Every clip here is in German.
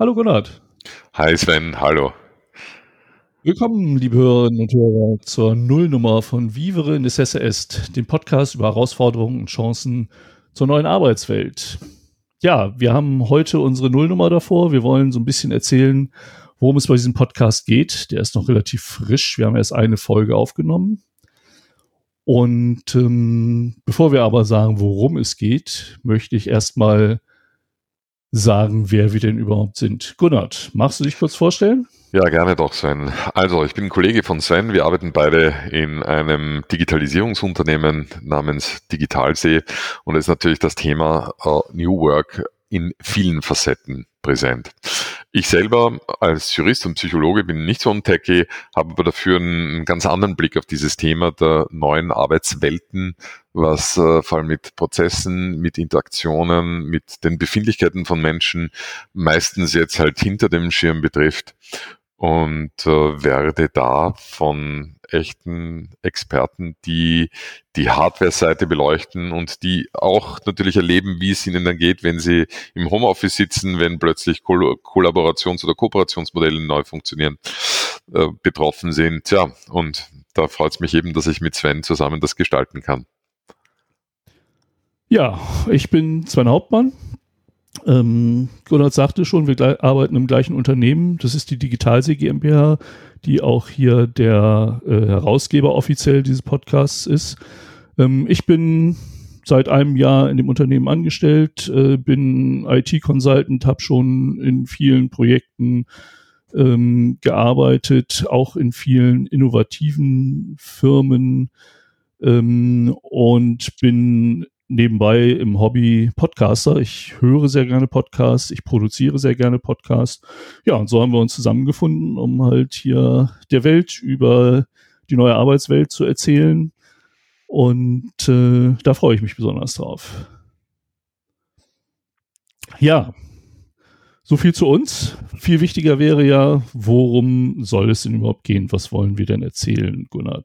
Hallo Gunnar. Hi Sven, hallo. Willkommen, liebe Hörerinnen und Hörer, zur Nullnummer von Vivere Necesse Est, dem Podcast über Herausforderungen und Chancen zur neuen Arbeitswelt. Ja, wir haben heute unsere Nullnummer davor. Wir wollen so ein bisschen erzählen, worum es bei diesem Podcast geht. Der ist noch relativ frisch. Wir haben erst eine Folge aufgenommen. Und ähm, bevor wir aber sagen, worum es geht, möchte ich erstmal sagen, wer wir denn überhaupt sind. Gunnar, magst du dich kurz vorstellen? Ja, gerne doch, Sven. Also, ich bin ein Kollege von Sven. Wir arbeiten beide in einem Digitalisierungsunternehmen namens Digitalsee und es ist natürlich das Thema uh, New Work in vielen Facetten präsent. Ich selber als Jurist und Psychologe bin nicht so ein Techie, habe aber dafür einen ganz anderen Blick auf dieses Thema der neuen Arbeitswelten, was äh, vor allem mit Prozessen, mit Interaktionen, mit den Befindlichkeiten von Menschen meistens jetzt halt hinter dem Schirm betrifft. Und äh, werde da von echten Experten, die die Hardware-Seite beleuchten und die auch natürlich erleben, wie es ihnen dann geht, wenn sie im Homeoffice sitzen, wenn plötzlich Koll Kollaborations- oder Kooperationsmodelle neu funktionieren, äh, betroffen sind. Ja, und da freut es mich eben, dass ich mit Sven zusammen das gestalten kann. Ja, ich bin Sven Hauptmann, ähm, Gunnar sagte schon, wir arbeiten im gleichen Unternehmen. Das ist die Digitalsee GmbH, die auch hier der äh, Herausgeber offiziell dieses Podcasts ist. Ähm, ich bin seit einem Jahr in dem Unternehmen angestellt, äh, bin IT-Consultant, habe schon in vielen Projekten ähm, gearbeitet, auch in vielen innovativen Firmen ähm, und bin nebenbei im Hobby Podcaster. Ich höre sehr gerne Podcasts, ich produziere sehr gerne Podcasts. Ja, und so haben wir uns zusammengefunden, um halt hier der Welt über die neue Arbeitswelt zu erzählen. Und äh, da freue ich mich besonders drauf. Ja, so viel zu uns. Viel wichtiger wäre ja, worum soll es denn überhaupt gehen? Was wollen wir denn erzählen, Gunnar?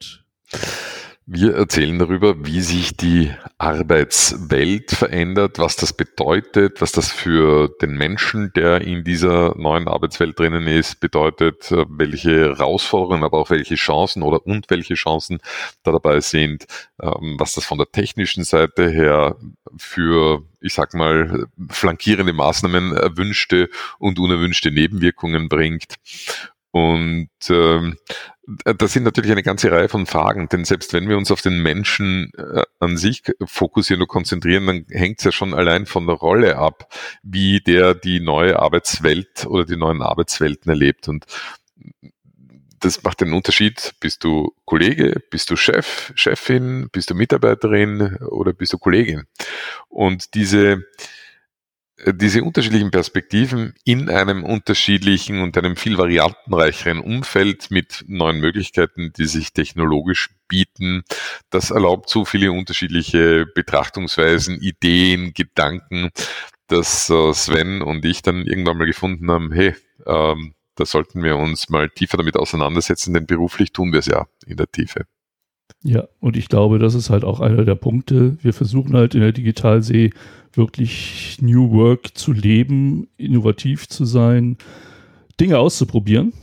Wir erzählen darüber, wie sich die Arbeitswelt verändert, was das bedeutet, was das für den Menschen, der in dieser neuen Arbeitswelt drinnen ist, bedeutet, welche Herausforderungen, aber auch welche Chancen oder und welche Chancen da dabei sind, ähm, was das von der technischen Seite her für, ich sag mal, flankierende Maßnahmen erwünschte und unerwünschte Nebenwirkungen bringt und ähm, das sind natürlich eine ganze Reihe von Fragen, denn selbst wenn wir uns auf den Menschen äh, an sich fokussieren und konzentrieren, dann hängt es ja schon allein von der Rolle ab, wie der die neue Arbeitswelt oder die neuen Arbeitswelten erlebt. Und das macht den Unterschied. Bist du Kollege, bist du Chef, Chefin, bist du Mitarbeiterin oder bist du Kollegin? Und diese diese unterschiedlichen Perspektiven in einem unterschiedlichen und einem viel variantenreicheren Umfeld mit neuen Möglichkeiten, die sich technologisch bieten, das erlaubt so viele unterschiedliche Betrachtungsweisen, Ideen, Gedanken, dass äh, Sven und ich dann irgendwann mal gefunden haben, hey, ähm, da sollten wir uns mal tiefer damit auseinandersetzen, denn beruflich tun wir es ja in der Tiefe. Ja, und ich glaube, das ist halt auch einer der Punkte. Wir versuchen halt in der Digitalsee wirklich New Work zu leben, innovativ zu sein, Dinge auszuprobieren.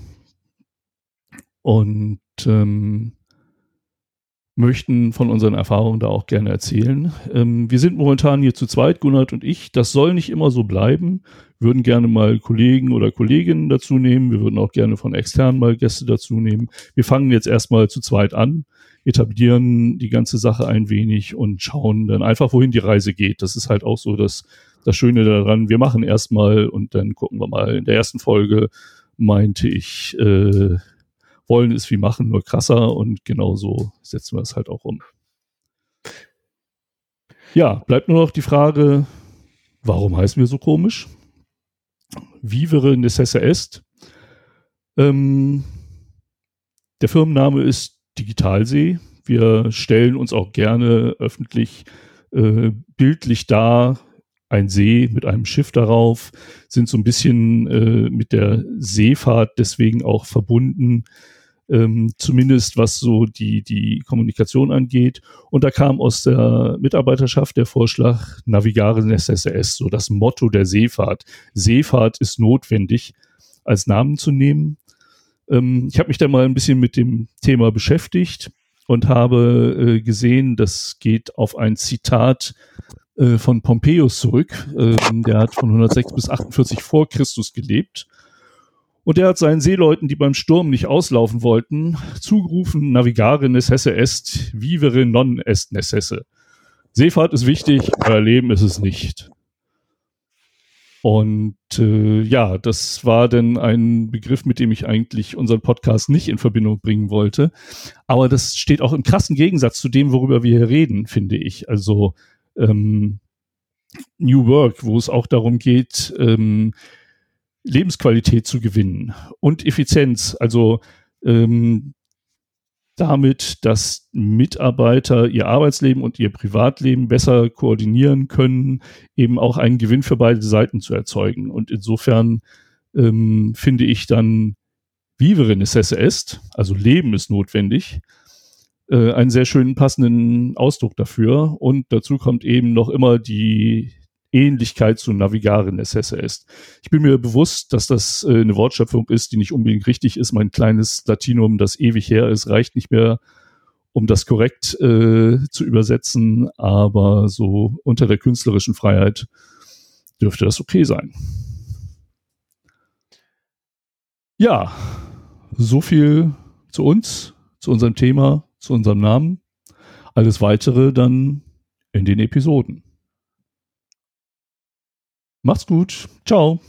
Und ähm, möchten von unseren Erfahrungen da auch gerne erzählen. Ähm, wir sind momentan hier zu zweit, Gunnar und ich. Das soll nicht immer so bleiben. Wir würden gerne mal Kollegen oder Kolleginnen dazu nehmen. Wir würden auch gerne von externen mal Gäste dazu nehmen. Wir fangen jetzt erstmal zu zweit an, etablieren die ganze Sache ein wenig und schauen dann einfach, wohin die Reise geht. Das ist halt auch so das, das Schöne daran. Wir machen erstmal und dann gucken wir mal. In der ersten Folge meinte ich, äh, wollen ist wie machen, nur krasser und genauso setzen wir es halt auch um. Ja, bleibt nur noch die Frage, warum heißen wir so komisch? Vivere necesse est. Ähm, der Firmenname ist Digitalsee. Wir stellen uns auch gerne öffentlich äh, bildlich dar, ein See mit einem Schiff darauf, sind so ein bisschen äh, mit der Seefahrt deswegen auch verbunden. ähm, zumindest was so die, die Kommunikation angeht. Und da kam aus der Mitarbeiterschaft der Vorschlag Navigare SSS, so das Motto der Seefahrt. Seefahrt ist notwendig als Namen zu nehmen. Ähm, ich habe mich da mal ein bisschen mit dem Thema beschäftigt und habe äh, gesehen, das geht auf ein Zitat äh, von Pompeius zurück. Ähm, der hat von 106 bis 48 vor Christus gelebt. Und er hat seinen Seeleuten, die beim Sturm nicht auslaufen wollten, zugerufen, navigare necesse est, vivere non est necesse. Seefahrt ist wichtig, euer Leben ist es nicht. Und äh, ja, das war dann ein Begriff, mit dem ich eigentlich unseren Podcast nicht in Verbindung bringen wollte. Aber das steht auch im krassen Gegensatz zu dem, worüber wir hier reden, finde ich. Also ähm, New Work, wo es auch darum geht, ähm, Lebensqualität zu gewinnen und Effizienz. Also ähm, damit, dass Mitarbeiter ihr Arbeitsleben und ihr Privatleben besser koordinieren können, eben auch einen Gewinn für beide Seiten zu erzeugen. Und insofern ähm, finde ich dann Vivere necesse est, also Leben ist notwendig, äh, einen sehr schönen passenden Ausdruck dafür. Und dazu kommt eben noch immer die Ähnlichkeit zu Navigare necesse ist. Ich bin mir bewusst, dass das äh, eine Wortschöpfung ist, die nicht unbedingt richtig ist. Mein kleines Latinum, das ewig her ist, reicht nicht mehr, um das korrekt äh, zu übersetzen, aber so unter der künstlerischen Freiheit dürfte das okay sein. Ja, so viel zu uns, zu unserem Thema, zu unserem Namen. Alles weitere dann in den Episoden. Macht's gut. Ciao.